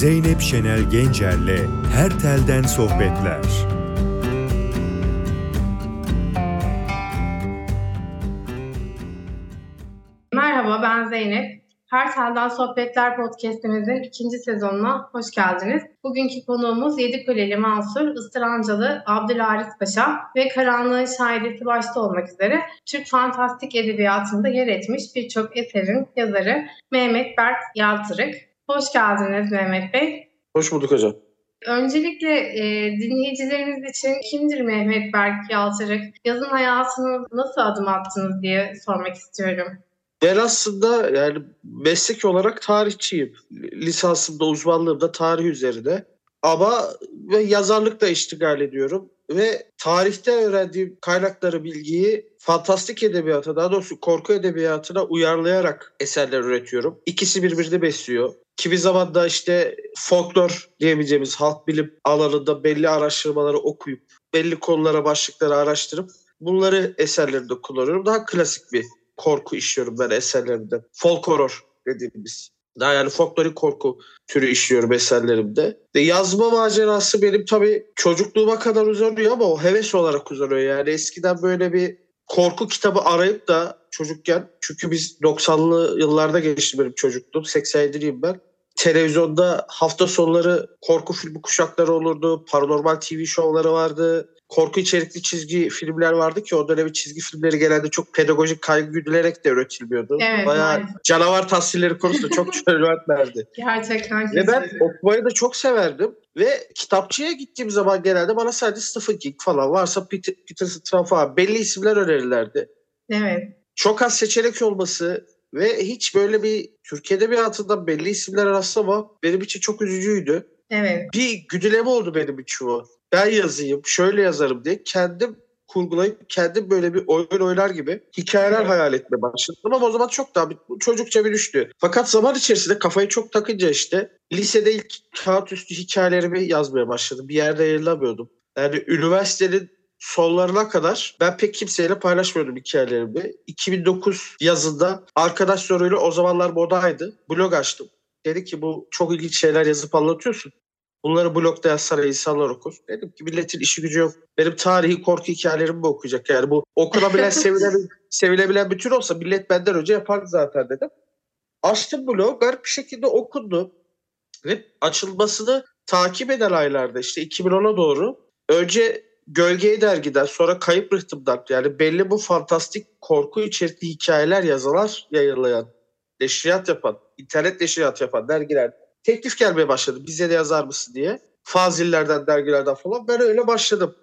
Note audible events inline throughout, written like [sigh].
Zeynep Şenel Gencer'le Her Telden Sohbetler. Merhaba ben Zeynep. Her Telden Sohbetler podcastimizin ikinci sezonuna hoş geldiniz. Bugünkü konuğumuz Yedikuleli Mansur, Istırancalı Abdülharis Paşa ve Karanlığın Şahidesi başta olmak üzere Türk fantastik edebiyatında yer etmiş birçok eserin yazarı Mehmet Berk Yaltırık. Hoş geldiniz Mehmet Bey. Hoş bulduk hocam. Öncelikle e, dinleyicilerimiz için kimdir Mehmet Berk Yaltırık? Yazın hayatını nasıl adım attınız diye sormak istiyorum. Ben aslında yani meslek olarak tarihçiyim. Lisansımda, uzmanlığımda tarih üzerine. Ama ve yazarlık da iştigal ediyorum. Ve tarihte öğrendiğim kaynakları, bilgiyi fantastik edebiyata, daha doğrusu korku edebiyatına uyarlayarak eserler üretiyorum. İkisi birbirini besliyor. Kimi zaman da işte folklor diyebileceğimiz halk bilim alanında belli araştırmaları okuyup, belli konulara, başlıkları araştırıp bunları eserlerimde kullanıyorum. Daha klasik bir korku işliyorum ben eserlerimde. Folk horror dediğimiz. Daha yani folklorik korku türü işliyorum eserlerimde. De yazma macerası benim tabii çocukluğuma kadar uzanıyor ama o heves olarak uzanıyor. Yani eskiden böyle bir korku kitabı arayıp da çocukken çünkü biz 90'lı yıllarda geçti benim çocukluğum. 87'liyim ben. Televizyonda hafta sonları korku filmi kuşakları olurdu. Paranormal TV şovları vardı korku içerikli çizgi filmler vardı ki o dönemin çizgi filmleri genelde çok pedagojik kaygı güdülerek de üretilmiyordu. Evet, Bayağı maalesef. canavar tasvirleri konusunda çok [laughs] çözüvertlerdi. Gerçekten Ve ben okumayı da çok severdim. Ve kitapçıya gittiğim zaman genelde bana sadece Stephen King falan varsa Peter, Peter Straub falan belli isimler önerirlerdi. Evet. Çok az seçenek olması ve hiç böyle bir Türkiye'de bir altında belli isimlere rastlama benim için çok üzücüydü. Evet. Bir güdüleme oldu benim için o. Ben yazayım, şöyle yazarım diye kendim kurgulayıp kendim böyle bir oyun oynar gibi hikayeler Evet. hayal etmeye başladım. Ama o zaman çok daha bir, çocukça bir düştü. Fakat zaman içerisinde kafayı çok takınca işte lisede ilk kağıt üstü hikayelerimi yazmaya başladım. Bir yerde yayınlamıyordum. Yani üniversitenin sonlarına kadar ben pek kimseyle paylaşmıyordum hikayelerimi. 2009 yazında arkadaş soruyla o zamanlar modaydı. Blog açtım. Dedi ki bu çok ilginç şeyler yazıp anlatıyorsun. Bunları blogda yazsana insanlar okur. Dedim ki milletin işi gücü yok. Benim tarihi korku hikayelerimi mi okuyacak? Yani bu okunabilen, [laughs] sevilebilen, sevilebilen bir tür olsa millet benden önce yapardı zaten dedim. Açtım blogu. Garip bir şekilde okundu. Ve açılmasını takip eden aylarda işte 2010'a doğru önce Gölge dergiden sonra Kayıp Rıhtım'dan yani belli bu fantastik korku içerikli hikayeler yazılar yayınlayan, neşriyat yapan, internet neşriyat yapan dergiler teklif gelmeye başladı. Bize de yazar mısın diye. Fazillerden, dergilerden falan. Ben öyle başladım.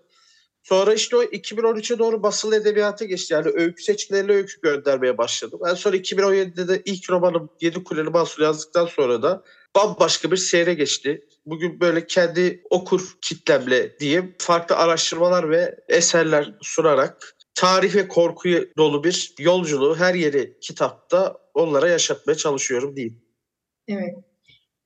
Sonra işte o 2013'e doğru basılı edebiyata geçti. Yani öykü seçkilerine öykü göndermeye başladım. En sonra 2017'de de ilk romanım Yedi Kuleli Mansur yazdıktan sonra da bambaşka bir seyre geçti. Bugün böyle kendi okur kitlemle diyeyim farklı araştırmalar ve eserler sunarak tarih ve korkuyu dolu bir yolculuğu her yeri kitapta onlara yaşatmaya çalışıyorum diyeyim. Evet.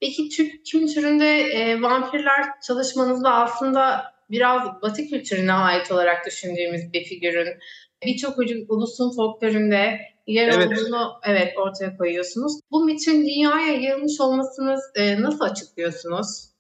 Peki Türk kültüründe e, vampirler çalışmanızda aslında biraz Batı kültürüne ait olarak düşündüğümüz bir figürün birçok ulu- ulusun folkloründe yer Evet. olduğunu evet ortaya koyuyorsunuz. Bu mitin dünyaya yayılmış olmasını e, nasıl açıklıyorsunuz?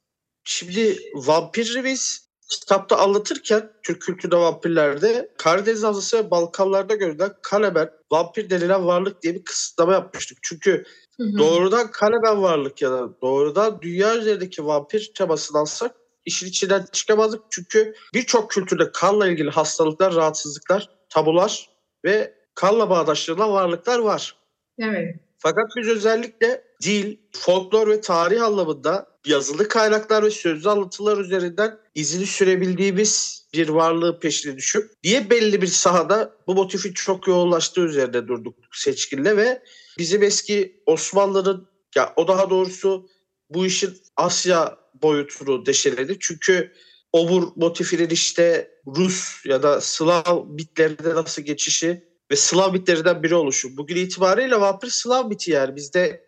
Şimdi vampiri biz kitapta anlatırken Türk kültüründe vampirlerde Karadeniz Havzası ve Balkanlarda görülen Kaleber vampir denilen varlık diye bir kısıtlama yapmıştık. Çünkü Hı hı. doğrudan Kaleber varlık ya da doğrudan dünya üzerindeki vampir temasını alsak işin içinden çıkamazdık. Çünkü birçok kültürde kanla ilgili hastalıklar, rahatsızlıklar, tabular ve kanla bağdaştırılan varlıklar var. Evet. Fakat biz özellikle dil, folklor ve tarih anlamında yazılı kaynaklar ve sözlü anlatılar üzerinden izini sürebildiğimiz bir varlığı peşine düşüp diye belli bir sahada bu motifin çok yoğunlaştığı üzerine durduk seçkinle ve bizim eski Osmanlı'nın ya o daha doğrusu bu işin Asya boyutunu deşeledi. Çünkü obur motifinin işte Rus ya da Slav mitlerine nasıl geçişi ve Slav mitlerinden biri oluşu. Bugün itibariyle vampir Slav miti yani bizde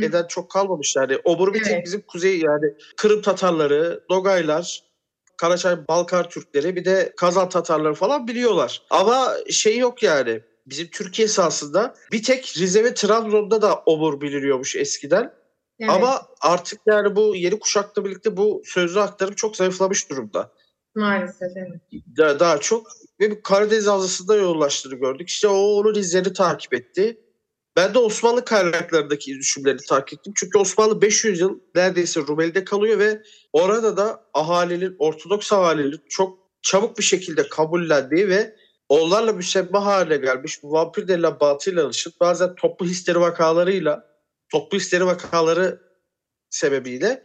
hı. eden çok kalmamış yani. Obur miti Evet. bizim kuzey yani Kırım Tatarları, Dogaylar, Karaçay Balkar Türkleri bir de Kazan Tatarları falan biliyorlar. Ama şey yok yani. Bizim Türkiye sahasında bir tek Rize ve Trabzon'da da obur biliniyormuş eskiden. Evet, Ama artık yani bu yeni kuşakla birlikte bu sözlü aktarım çok zayıflamış durumda. maalesef evet. Da- daha çok ve bir Karadeniz Havzası'nda yoğunlaştığını gördük. İşte o onun izlerini takip etti. Ben de Osmanlı kaynaklarındaki düşümlerini takip ettim. Çünkü Osmanlı 500 yıl neredeyse Rumeli'de kalıyor ve orada da ahalinin, Ortodoks ahalinin çok çabuk bir şekilde kabullendiği ve onlarla müsebba haline gelmiş bu vampir denilen batıyla alışıp bazen toplu histeri vakalarıyla toplu histeri vakaları sebebiyle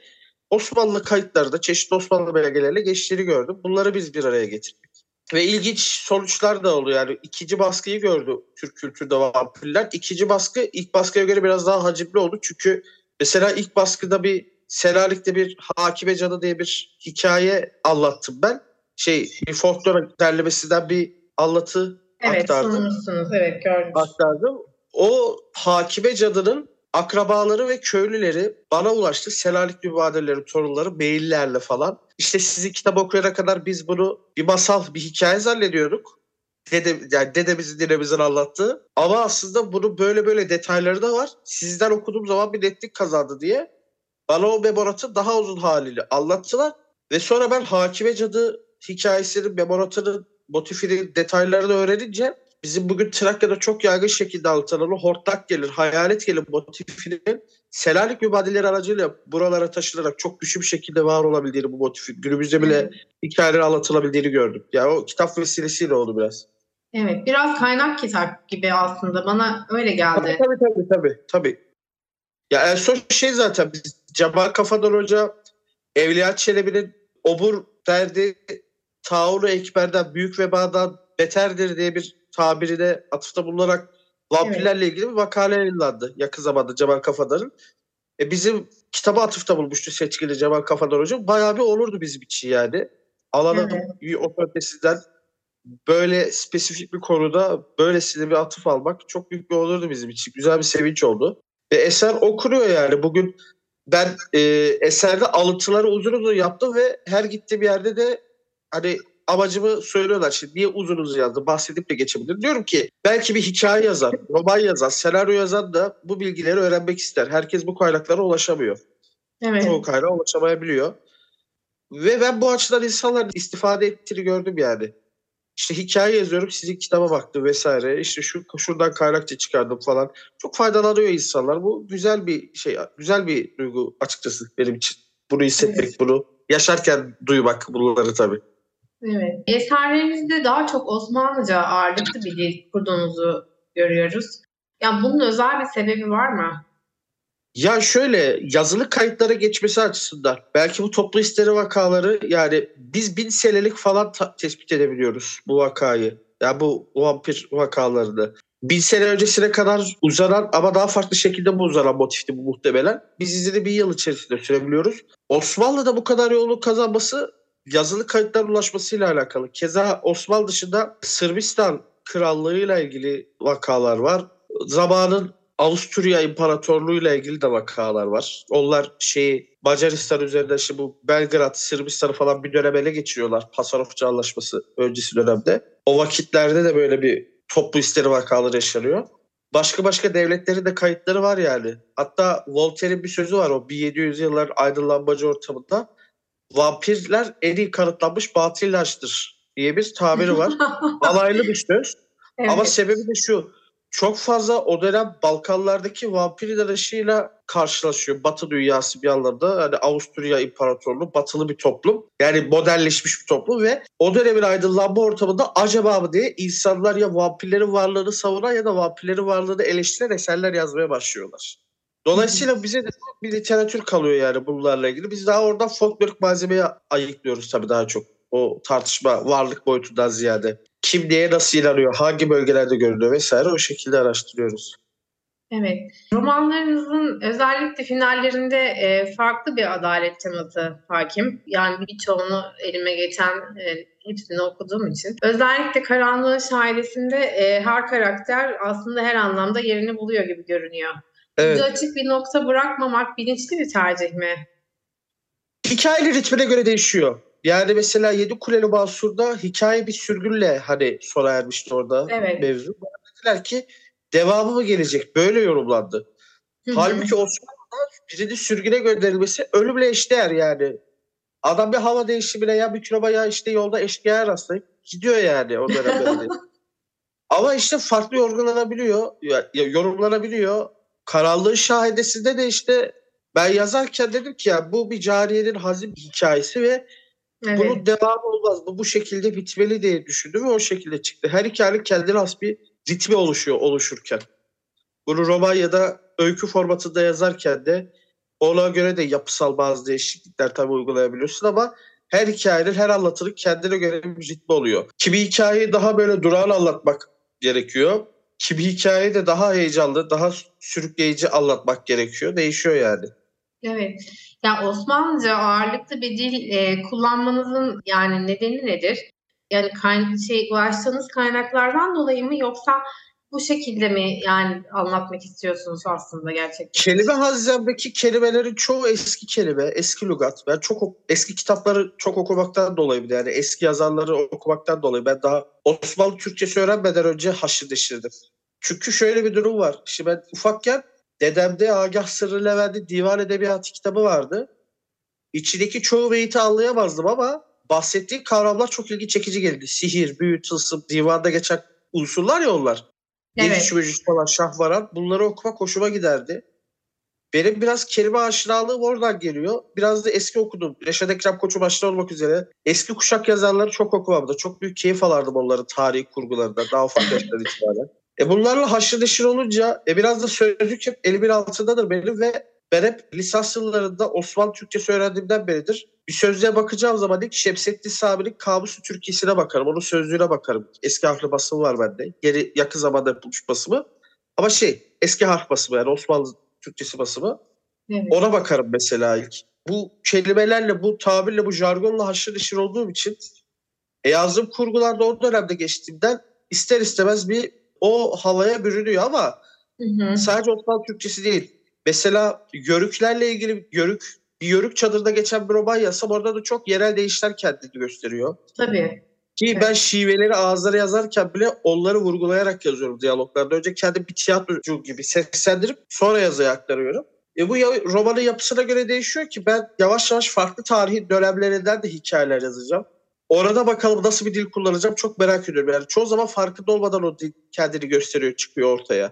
Osmanlı kayıtlarında çeşitli Osmanlı belgeleriyle geçtiğini gördüm. Bunları biz bir araya getirdik. Ve ilginç sonuçlar da oldu. Yani ikinci baskıyı gördü Türk kültürde vampirler. İkinci baskı ilk baskıya göre biraz daha hacimli oldu. Çünkü mesela ilk baskıda bir Selanik'te bir Hakime Canı diye bir hikaye anlattım ben. Şey bir folklor derlemesinden bir anlatı Evet aktardım sunmuşsunuz. Evet gördüm. aktardım. O hakime cadının akrabaları ve köylüleri bana ulaştı. Selanik mübadeleleri, torunları maillerle falan. İşte sizin kitap okuyana kadar biz bunu bir masal, bir hikaye zannediyorduk. Dede, yani dedemizin, dinemizin anlattığı. Ama aslında bunun böyle böyle detayları da var. Sizden okuduğum zaman bir netlik kazandı diye. Bana o memoratı daha uzun haliyle anlattılar. Ve sonra ben Hakime Cadı hikayesinin, memoratının, motifinin detaylarını öğrenince bizim bugün Trakya'da çok yaygın şekilde anlatılan o hortlak gelir, hayalet gelir motifinin Selanik mübadeleleri aracıyla buralara taşınarak çok güçlü bir şekilde var olabildiğini bu motifin. Günümüzde bile hikayeleri anlatılabildiğini gördüm. Yani o kitap vesilesiyle oldu biraz. Evet, biraz kaynak kitap gibi aslında. Bana öyle geldi. Tabii tabii tabii. tabii. Ya en son şey zaten biz Cemal Kafadan Hoca Evliya Çelebi'nin obur derdi taunu ekberden büyük vebadan beterdir diye bir tabirine atıfta bulunarak vampirlerle ilgili bir makale yayınlandı yakın zamanda Cemal Kafadar'ın. E bizim kitaba atıfta bulmuştu seçkili Cemal Kafadar Hoca. Bayağı bir olurdu bizim için yani. Alanın Evet. otoritesinden böyle spesifik bir konuda böylesine bir atıf almak çok büyük bir olurdu bizim için. Güzel bir sevinç oldu. Ve eser okunuyor yani. Bugün ben e, eserde alıntıları uzun uzun yaptım ve her gittiğim yerde de hani amacımı söylüyorlar. Şimdi niye uzun uzun yazdım bahsedip de geçebilirim. Diyorum ki belki bir hikaye yazan, roman yazan, senaryo yazan da bu bilgileri öğrenmek ister. Herkes bu kaynaklara ulaşamıyor. Evet. Çoğu kaynağa ulaşamayabiliyor. Ve ben bu açıdan insanların istifade ettiğini gördüm yani. İşte hikaye yazıyorum sizin kitaba baktım vesaire. İşte şu şuradan kaynakça çıkardım falan. Çok faydalanıyor insanlar. Bu güzel bir şey, güzel bir duygu açıkçası benim için. Bunu hissetmek, Evet. bunu yaşarken duymak bunları tabii. Evet. Eserlerinizde daha çok Osmanlıca ağırlıklı bir dil kurduğunuzu görüyoruz. Yani bunun özel bir sebebi var mı? Ya şöyle yazılı kayıtlara geçmesi açısından belki bu toplu histeri vakaları yani biz bin senelik falan ta- tespit edebiliyoruz bu vakayı. Ya bu vampir vakalarını. Bin sene öncesine kadar uzanan ama daha farklı şekilde bu uzanan motifti bu muhtemelen. Biz izini bir yıl içerisinde sürebiliyoruz. Osmanlı'da bu kadar yoğunluk kazanması yazılı kayıtlara ulaşmasıyla alakalı. Keza Osmanlı dışında Sırbistan krallığıyla ilgili vakalar var. Zamanın Avusturya İmparatorluğu ile ilgili de vakalar var. Onlar şeyi Macaristan üzerinde işte bu Belgrad, Sırbistan'ı falan bir dönem ele geçiriyorlar. Pasarofça Anlaşması öncesi dönemde. O vakitlerde de böyle bir toplu histeri vakaları yaşanıyor. Başka başka devletlerin de kayıtları var yani. Hatta Voltaire'in bir sözü var o 1700 yıllar aydınlanmacı ortamında. Vampirler en iyi kanıtlanmış batıllaçtır diye bir tabiri var. [laughs] Alaylı bir söz. Evet. Ama sebebi de şu. Çok fazla o dönem Balkanlardaki vampir inanışıyla karşılaşıyor. Batı dünyası bir anlamda. Hani Avusturya İmparatorluğu batılı bir toplum. Yani modernleşmiş bir toplum ve o dönemin aydınlanma ortamında acaba mı diye insanlar ya vampirlerin varlığını savunan ya da vampirlerin varlığını eleştiren eserler yazmaya başlıyorlar. Dolayısıyla bize de bir literatür kalıyor yani bunlarla ilgili. Biz daha oradan folklorik malzemeyi ayıklıyoruz tabii daha çok. O tartışma varlık boyutundan ziyade. Kim neye nasıl inanıyor, hangi bölgelerde görünüyor vesaire o şekilde araştırıyoruz. Evet. Romanlarınızın özellikle finallerinde e, farklı bir adalet teması hakim. Yani birçoğunu elime geçen e, hepsini okuduğum için. Özellikle Karanlığın Şaidesi'nde e, her karakter aslında her anlamda yerini buluyor gibi görünüyor. Evet. Ucu açık bir nokta bırakmamak bilinçli bir tercih mi? Hikayenin ritmine göre değişiyor. Yani mesela Yedi Kuleli Mansur'da hikaye bir sürgünle hani sona ermişti orada Evet. mevzu. Dediler ki devamı mı gelecek? Böyle yorumlandı. Hı hı. Halbuki Osmanlı birinin sürgüne gönderilmesi ölümle eşdeğer yani. Adam bir hava değişimine ya mikroma ya işte yolda eşkıya rastlayıp gidiyor yani o dönemlerde. [laughs] Ama işte farklı ya yorumlanabiliyor. Karanlığın şahidesinde de işte ben yazarken dedim ki ya bu bir cariyenin hazin hikayesi ve Evet. bunun devamı olmaz. Bu bu şekilde bitmeli diye düşündüm ve o şekilde çıktı. Her hikayenin kendine has bir ritmi oluşuyor oluşurken. Bunu roman ya da öykü formatında yazarken de ona göre de yapısal bazı değişiklikler tabii uygulayabiliyorsun ama her hikayenin, her anlatının kendine göre bir ritmi oluyor. Kimi hikayeyi daha böyle durağan anlatmak gerekiyor. Kimi hikayeyi de daha heyecanlı, daha sürükleyici anlatmak gerekiyor. Değişiyor yani. Evet. Ya Osmanlıca ağırlıklı bir dil e, kullanmanızın yani nedeni nedir? Yani kayn şey ulaştığınız kaynaklardan dolayı mı yoksa bu şekilde mi yani anlatmak istiyorsunuz aslında gerçekten? Kelime hazinemdeki kelimelerin çoğu eski kelime, eski lügat. Ben çok ok- eski kitapları çok okumaktan dolayı bir de yani eski yazarları okumaktan dolayı ben daha Osmanlı Türkçesi öğrenmeden önce haşır neşirdim. Çünkü şöyle bir durum var. Şimdi ben ufakken dedemde Agah Sırrı Levent'in Divan Edebiyatı kitabı vardı. İçindeki çoğu beyti anlayamazdım ama bahsettiği kavramlar çok ilgi çekici geldi. Sihir, büyü, tılsım, divanda geçen unsurlar ya onlar. Evet. Geniş vücut falan şahvaran bunları okumak hoşuma giderdi. Benim biraz kelime aşinalığım oradan geliyor. Biraz da eski okudum. Reşat Ekrem Koçu başta olmak üzere. Eski kuşak yazarları çok okumamda. Çok büyük keyif alırdım onların tarihi kurgularından. Daha ufak yaştan itibaren. E bunlarla haşır neşir olunca e biraz da sözlük hep elimin altındadır benim ve ben hep lisans yıllarında Osmanlı Türkçesi öğrendiğimden beridir. Bir sözlüğe bakacağım zaman ilk Şemsettin Sami'nin Kamusu Türkiye'sine bakarım. Onun sözlüğüne bakarım. Eski harfli basımı var bende. Geri yakın zamanda yapılmış basımı. Ama şey eski harf basımı yani Osmanlı Türkçesi basımı. Evet. Ona bakarım mesela ilk. Bu kelimelerle, bu tabirle, bu jargonla haşır neşir olduğum için e, yazdığım kurgularda o dönemde geçtiğimden ister istemez bir o havaya bürünüyor ama Hı hı. sadece Osmanlı Türkçesi değil. Mesela yörüklerle ilgili yörük, bir yörük çadırda geçen bir roman yazsam orada da çok yerel değişler kendini gösteriyor. Tabii. Ki Evet. ben şiveleri ağızlara yazarken bile onları vurgulayarak yazıyorum diyaloglarda. Önce kendi bir tiyatrocu gibi seslendirip sonra yazıya aktarıyorum. E bu romanın yapısına göre değişiyor ki ben yavaş yavaş farklı tarihi dönemlerinden de hikayeler yazacağım. Orada bakalım nasıl bir dil kullanacağım çok merak ediyorum. Yani çoğu zaman farkında olmadan o dil kendini gösteriyor, çıkıyor ortaya.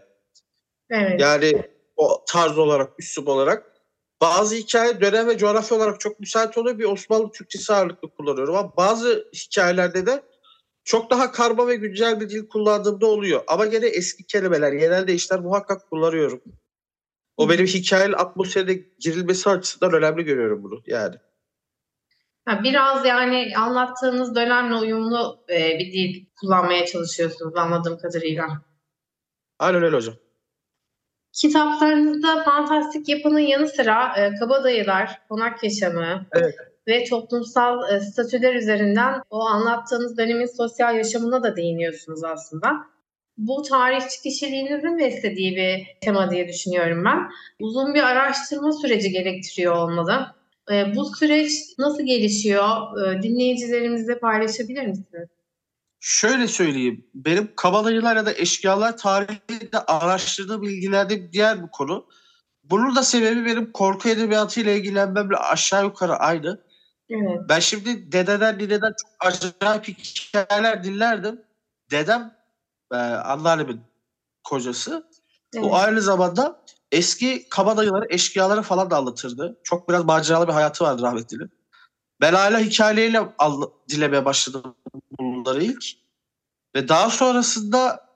Evet. Yani o tarz olarak, üslup olarak. Bazı hikaye dönem ve coğrafya olarak çok müsait oluyor. Bir Osmanlı Türkçesi ağırlıklı kullanıyorum ama bazı hikayelerde de çok daha karma ve güncel bir dil kullandığımda oluyor. Ama gene eski kelimeler, yerel deyişler muhakkak kullanıyorum. O benim hikayenin atmosferine girilmesi açısından önemli görüyorum bunu yani. Ha, biraz yani anlattığınız dönemle uyumlu e, bir dil kullanmaya çalışıyorsunuz anladığım kadarıyla. Aynen öyle hocam. Kitaplarınızda fantastik yapının yanı sıra e, kabadayılar, konak yaşamı Evet. ve toplumsal e, statüler üzerinden o anlattığınız dönemin sosyal yaşamına da değiniyorsunuz aslında. Bu tarihçi kişiliğinizin beslediği bir tema diye düşünüyorum ben. Uzun bir araştırma süreci gerektiriyor olmalı. E, bu süreç nasıl gelişiyor? E, dinleyicilerimizle paylaşabilir misiniz? Şöyle söyleyeyim. Benim kabadayılar ya da eşkıyalar tarihinde araştırdığım bilgilerde bir diğer bir konu. Bunun da sebebi benim korku edebiyatıyla ilgilenmemle aşağı yukarı aynı. Evet. Ben şimdi dededen nineden çok acayip hikayeler dinlerdim. Dedem e, anneannemin kocası. evet. O aynı zamanda eski kabadayıları, eşkıyaları falan da anlatırdı. Çok biraz maceralı bir hayatı vardı rahmetlinin. Ben hala hikayeleriyle anla- dinlemeye başladım bunları ilk. Ve daha sonrasında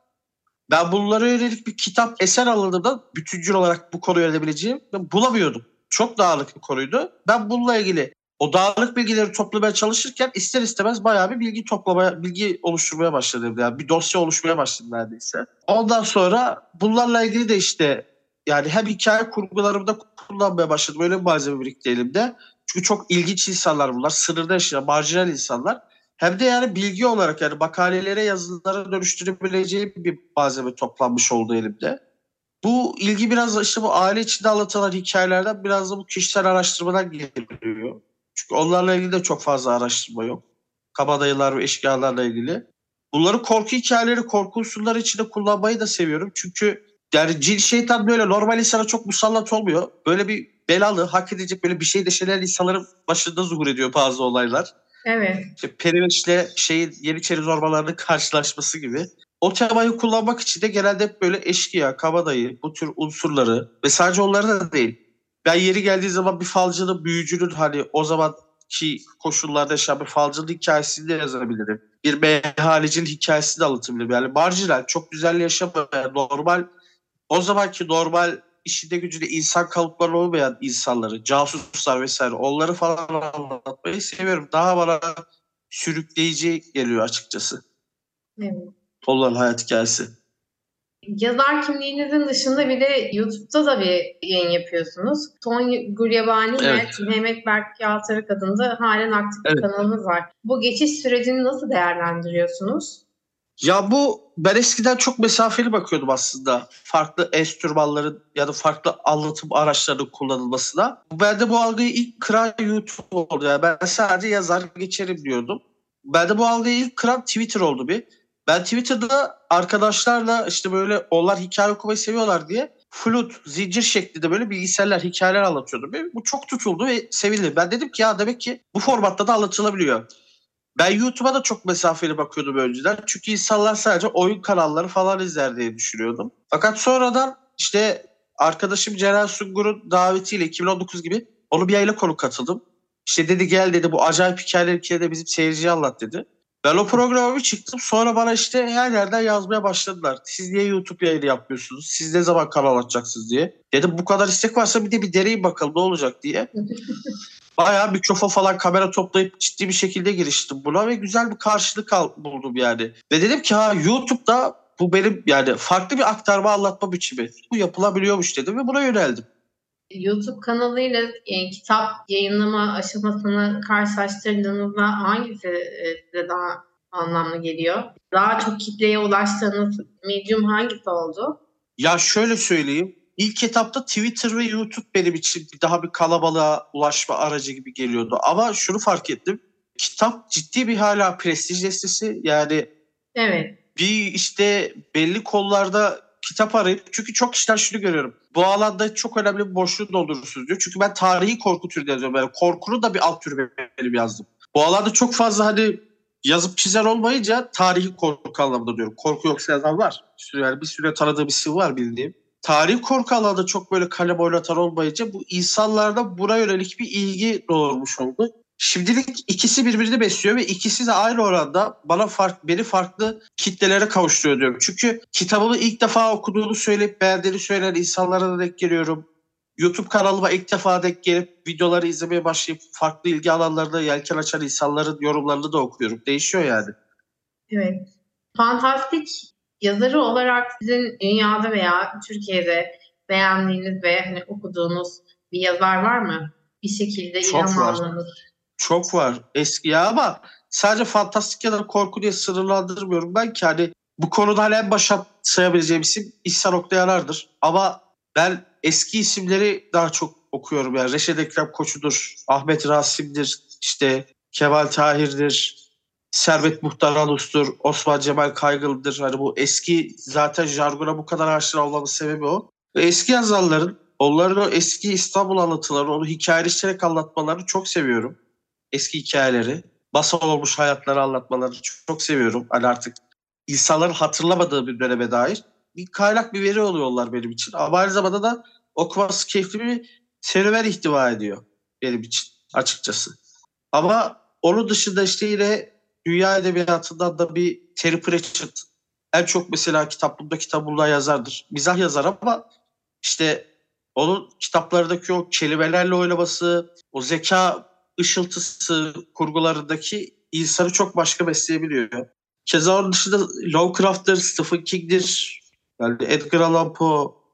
ben bunlara yönelik bir kitap eser alındığımda bütüncül olarak bu konuyu öğrenebileceğim bulamıyordum. Çok dağınık bir konuydu. Ben bununla ilgili o dağınık bilgileri toplamaya çalışırken ister istemez bayağı bir bilgi toplamaya, bilgi oluşturmaya başladım. Yani bir dosya oluşmaya başladı neredeyse. Ondan sonra bunlarla ilgili de işte yani hem hikaye kurgularımda kullanmaya başladım. Öyle bir malzeme birikti elimde. Çünkü çok ilginç insanlar bunlar. Sınırda yaşayan marjinal insanlar. Hem de yani bilgi olarak yani makalelere yazılara dönüştürebileceğim bir malzeme toplanmış oldu elimde. Bu ilgi biraz da işte bu aile içinde anlatılan hikayelerden biraz da bu kişisel araştırmadan geliyor. Çünkü onlarla ilgili de çok fazla araştırma yok. Kabadayılar ve eşkıyalarla ilgili. Bunları korku hikayeleri, korku unsurları içinde kullanmayı da seviyorum. Çünkü yani cin şeytan böyle normal insana çok musallat olmuyor. Böyle bir belalı, hak edecek böyle bir şey deşelen insanların başında zuhur ediyor bazı olaylar. Evet. İşte Periveç'le şeyin Yeniçeri zorbalarının karşılaşması gibi. O temayı kullanmak için de genelde hep böyle eşkıya, kabadayı, bu tür unsurları ve sadece onları da değil. Ben yeri geldiği zaman bir falcının, büyücünün hani o zamanki koşullarda yaşayan bir falcının hikayesini de yazabilirim. Bir meyhalecinin hikayesini de anlatabilirim. Yani marjinal, çok güzel yaşamayan, normal, o zamanki normal işinde gücünde insan kalıpları olmayan insanları, casuslar vesaire onları falan anlatmayı seviyorum. Daha bana sürükleyici geliyor açıkçası. evet. Onların hayat hikayesi. Yazar kimliğinizin dışında bir de YouTube'da da bir yayın yapıyorsunuz. Ton Gulyabani Evet. ve Mehmet Berk Yalçarık adında halen aktif bir Evet. kanalınız var. Bu geçiş sürecini nasıl değerlendiriyorsunuz? Ya bu ben eskiden çok mesafeli bakıyordum aslında. Farklı enstrümanların ya da farklı anlatım araçlarının kullanılmasına. Ben de bu algıyı ilk kıran YouTube oldu. Yani ben sadece yazar geçerim diyordum. Ben de bu algıyı ilk kıran Twitter oldu bir. Ben Twitter'da arkadaşlarla işte böyle onlar hikaye okumayı seviyorlar diye flüt, zincir şeklinde böyle bilgisayarlar, hikayeler anlatıyordum. Ve bu çok tutuldu ve sevildi. Ben dedim ki ya demek ki bu formatta da anlatılabiliyor. Ben YouTube'a da çok mesafeli bakıyordum önceden. Çünkü insanlar sadece oyun kanalları falan izler diye düşünüyordum. Fakat sonradan işte arkadaşım Ceren Sungur'un davetiyle 2019 gibi onu bir yayına konuk katıldım. İşte dedi gel dedi bu acayip hikayeleri ki de bizim seyirciye anlat dedi. Ben o programa bir çıktım. Sonra bana işte her yerden yazmaya başladılar. Siz niye YouTube yayını yapmıyorsunuz? Siz ne zaman kanal açacaksınız diye. Dedim bu kadar istek varsa bir de bir deneyin bakalım ne olacak diye. [laughs] Bayağı mikrofon falan kamera toplayıp ciddi bir şekilde giriştim buna ve güzel bir karşılık al, buldum yani. Ve dedim ki ha YouTube'da bu benim yani farklı bir aktarma anlatma biçimi. Bu yapılabiliyormuş dedim ve buna yöneldim. YouTube kanalıyla e, kitap yayınlama aşamasını karşılaştırdığınızda hangisi e, size daha anlamlı geliyor? Daha çok kitleye ulaştığınız medium hangisi oldu? Ya şöyle söyleyeyim. İlk etapta Twitter ve YouTube benim için daha bir kalabalığa ulaşma aracı gibi geliyordu. Ama şunu fark ettim. Kitap ciddi bir hala prestij listesi. Yani Evet. bir işte belli kollarda kitap arayıp çünkü çok kişiler şunu görüyorum. Bu alanda çok önemli bir boşluğu doldurursunuz diyor. Çünkü ben tarihi korku türü yazıyorum. Yani korkunun da bir alt türü benim yazdım. Bu alanda çok fazla hani yazıp çizer olmayınca tarihi korku anlamında diyorum. Korku yoksa yazan var. Bir sürü, yani bir süre tanıdığım isim var bildiğim. Tarihi korku alanında çok böyle kalem oynatan olmayınca bu insanlarda buna yönelik bir ilgi doğurmuş oldu. Şimdilik ikisi birbirini besliyor ve ikisi de aynı oranda bana fark, beni farklı kitlelere kavuşturuyor diyorum. Çünkü kitabımı ilk defa okuduğunu söyleyip beğendiğini söyleyen insanlara da denk geliyorum. YouTube kanalıma ilk defa denk gelip videoları izlemeye başlayıp farklı ilgi alanlarında yelken açan insanların yorumlarını da okuyorum. Değişiyor yani. Evet. Fantastik yazarı olarak sizin dünyada veya Türkiye'de beğendiğiniz ve hani okuduğunuz bir yazar var mı? Bir şekilde Çok ilham var. aldığınız. Çok var eski ya ama sadece fantastik ya da korku diye sınırlandırmıyorum ben ki hani bu konuda hani en başa sayabileceğim isim İhsan Oktayanar'dır. Ama ben eski isimleri daha çok okuyorum yani Reşet Ekrem Koçu'dur, Ahmet Rasim'dir, işte Kemal Tahir'dir, Servet Muhtar Alus'tur, Osman Cemal Kaygılı'dır. Hani bu eski zaten jargona bu kadar aşina olmamın sebebi o. Ve eski yazarların onların o eski İstanbul anlatılarını, onu hikayeleştirerek anlatmalarını çok seviyorum eski hikayeleri, masal olmuş hayatları anlatmaları çok, çok seviyorum. Hani artık insanların hatırlamadığı bir döneme dair bir kaynak bir veri oluyorlar benim için. Ama aynı zamanda da okuması keyifli bir serüven ihtiva ediyor benim için açıkçası. Ama onun dışında işte yine dünya edebiyatından da bir Terry Pratchett en çok mesela kitaplığımda kitabımda yazardır. Mizah yazar ama işte onun kitaplarındaki o kelimelerle oynaması, o zeka ışıltısı kurgularındaki insanı çok başka besleyebiliyor. Keza onun dışında Lovecraft'tır, Stephen King'dir, yani Edgar Allan Poe.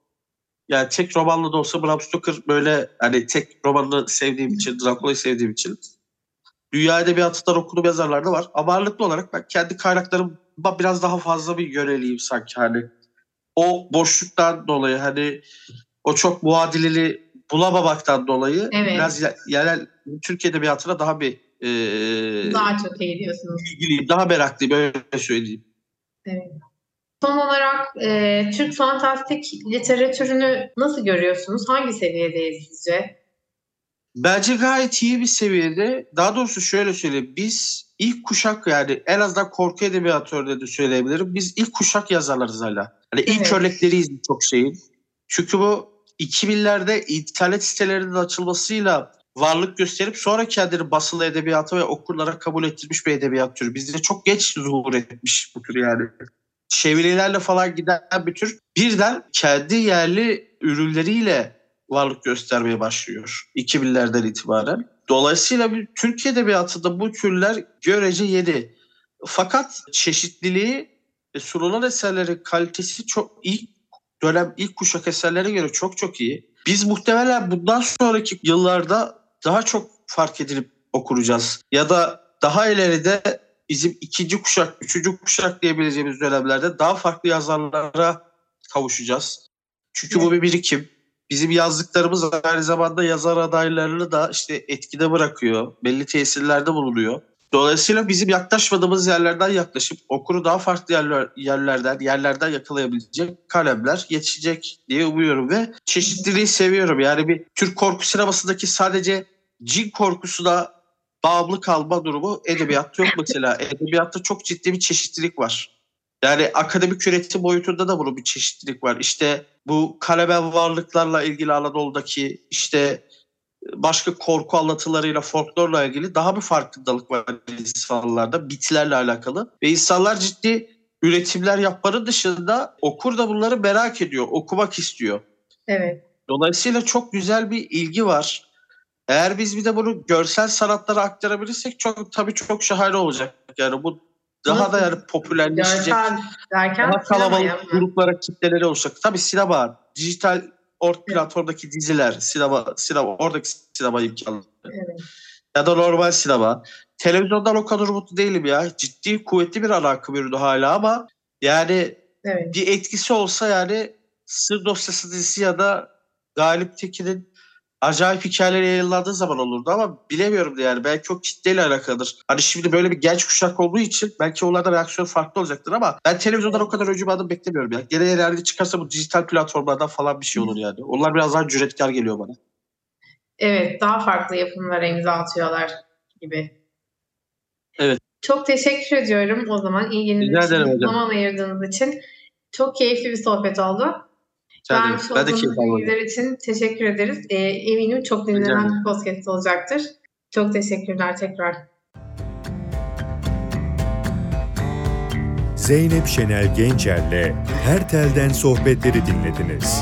Yani tek romanlı da olsa Bram Stoker böyle hani tek romanını sevdiğim için, Dracula'yı sevdiğim için. Dünya edebiyatından okuduğum yazarlar da var. Ama ağırlıklı olarak ben kendi kaynaklarıma biraz daha fazla bir yöneliyim sanki hani. O boşluktan dolayı hani o çok muadilini bulamamaktan dolayı Evet. biraz ye- yerel Türk edebiyatına daha bir e, Daha çok eğiliyorsunuz. ilgiliyim, daha meraklıyım öyle söyleyeyim. Evet. Son olarak e, Türk fantastik literatürünü nasıl görüyorsunuz? Hangi seviyedeyiz sizce? Bence gayet iyi bir seviyede. Daha doğrusu şöyle söyleyeyim. Biz ilk kuşak yani en azından korku edebiyatı de söyleyebilirim. Biz ilk kuşak yazarlarız hala. Hani ilk Evet. örnekleriyiz çok şeyin. Çünkü bu 2000'lerde internet sitelerinin açılmasıyla varlık gösterip sonra kendini basılı edebiyatı ve okurlara kabul ettirmiş bir edebiyat türü. Bizde çok geç zuhur etmiş bu tür yani. Çevirilerle falan giden bir tür birden kendi yerli ürünleriyle varlık göstermeye başlıyor 2000'lerden itibaren. Dolayısıyla bir Türk edebiyatında bu türler görece yeni. Fakat çeşitliliği ve sunulan eserlerin kalitesi çok ilk dönem ilk kuşak eserlere göre çok çok iyi. Biz muhtemelen bundan sonraki yıllarda daha çok fark edilip okuracağız. Ya da daha ileride bizim ikinci kuşak, üçüncü kuşak diyebileceğimiz dönemlerde daha farklı yazarlara kavuşacağız. Çünkü bu bir birikim. Bizim yazdıklarımız aynı zamanda yazar adaylarını da işte etkide bırakıyor. Belli tesirlerde bulunuyor. Dolayısıyla bizim yaklaşmadığımız yerlerden yaklaşıp okuru daha farklı yerler, yerlerden, yerlerden yakalayabilecek kalemler yetişecek diye umuyorum ve çeşitliliği seviyorum. Yani bir Türk korku sinemasındaki sadece cin korkusuna bağımlı kalma durumu edebiyatta yok mesela. Edebiyatta çok ciddi bir çeşitlilik var. Yani akademik üretim boyutunda da bunun bir çeşitlilik var. İşte bu kalemen varlıklarla ilgili Anadolu'daki işte başka korku anlatılarıyla folklorla ilgili daha bir farkındalık var insanlarda bitlerle alakalı. Ve insanlar ciddi üretimler yapmanın dışında okur da bunları merak ediyor, okumak istiyor. Evet. Dolayısıyla çok güzel bir ilgi var. Eğer biz bir de bunu görsel sanatlara aktarabilirsek çok tabii çok şahane olacak. Yani bu daha Nasıl? da yani popülerleşecek. Görsel derken Daha kalabalık gruplara kitleleri olacak. Tabii sinema, dijital ort platformdaki diziler, sinema, sinema oradaki sinema imkanları. Evet. Ya da normal sinema. Televizyondan o kadar umutlu değilim ya. Ciddi kuvvetli bir ana akım ürünü hala ama yani Evet. bir etkisi olsa yani Sır Dosyası dizisi ya da Galip Tekin'in acayip hikayeleri yayınlandığı zaman olurdu ama bilemiyorum yani belki o kitleyle alakalıdır. Hani şimdi böyle bir genç kuşak olduğu için belki onlarda reaksiyon farklı olacaktır ama ben televizyondan o kadar öncü bir adım beklemiyorum ya. Gene ileride çıkarsa bu dijital platformlardan falan bir şey olur yani. Onlar biraz daha cüretkar geliyor bana. Evet, daha farklı yapımlara imza atıyorlar gibi. Evet. Çok teşekkür ediyorum o zaman ilginiz Rica için, zaman ayırdığınız için. Çok keyifli bir sohbet oldu. Rica ederim. Ben de keyif aldım. için teşekkür ederiz. Ee, eminim çok dinlenen bir podcast olacaktır. Çok teşekkürler tekrar. Zeynep Şenel Gencer'le Her Telden sohbetleri dinlediniz.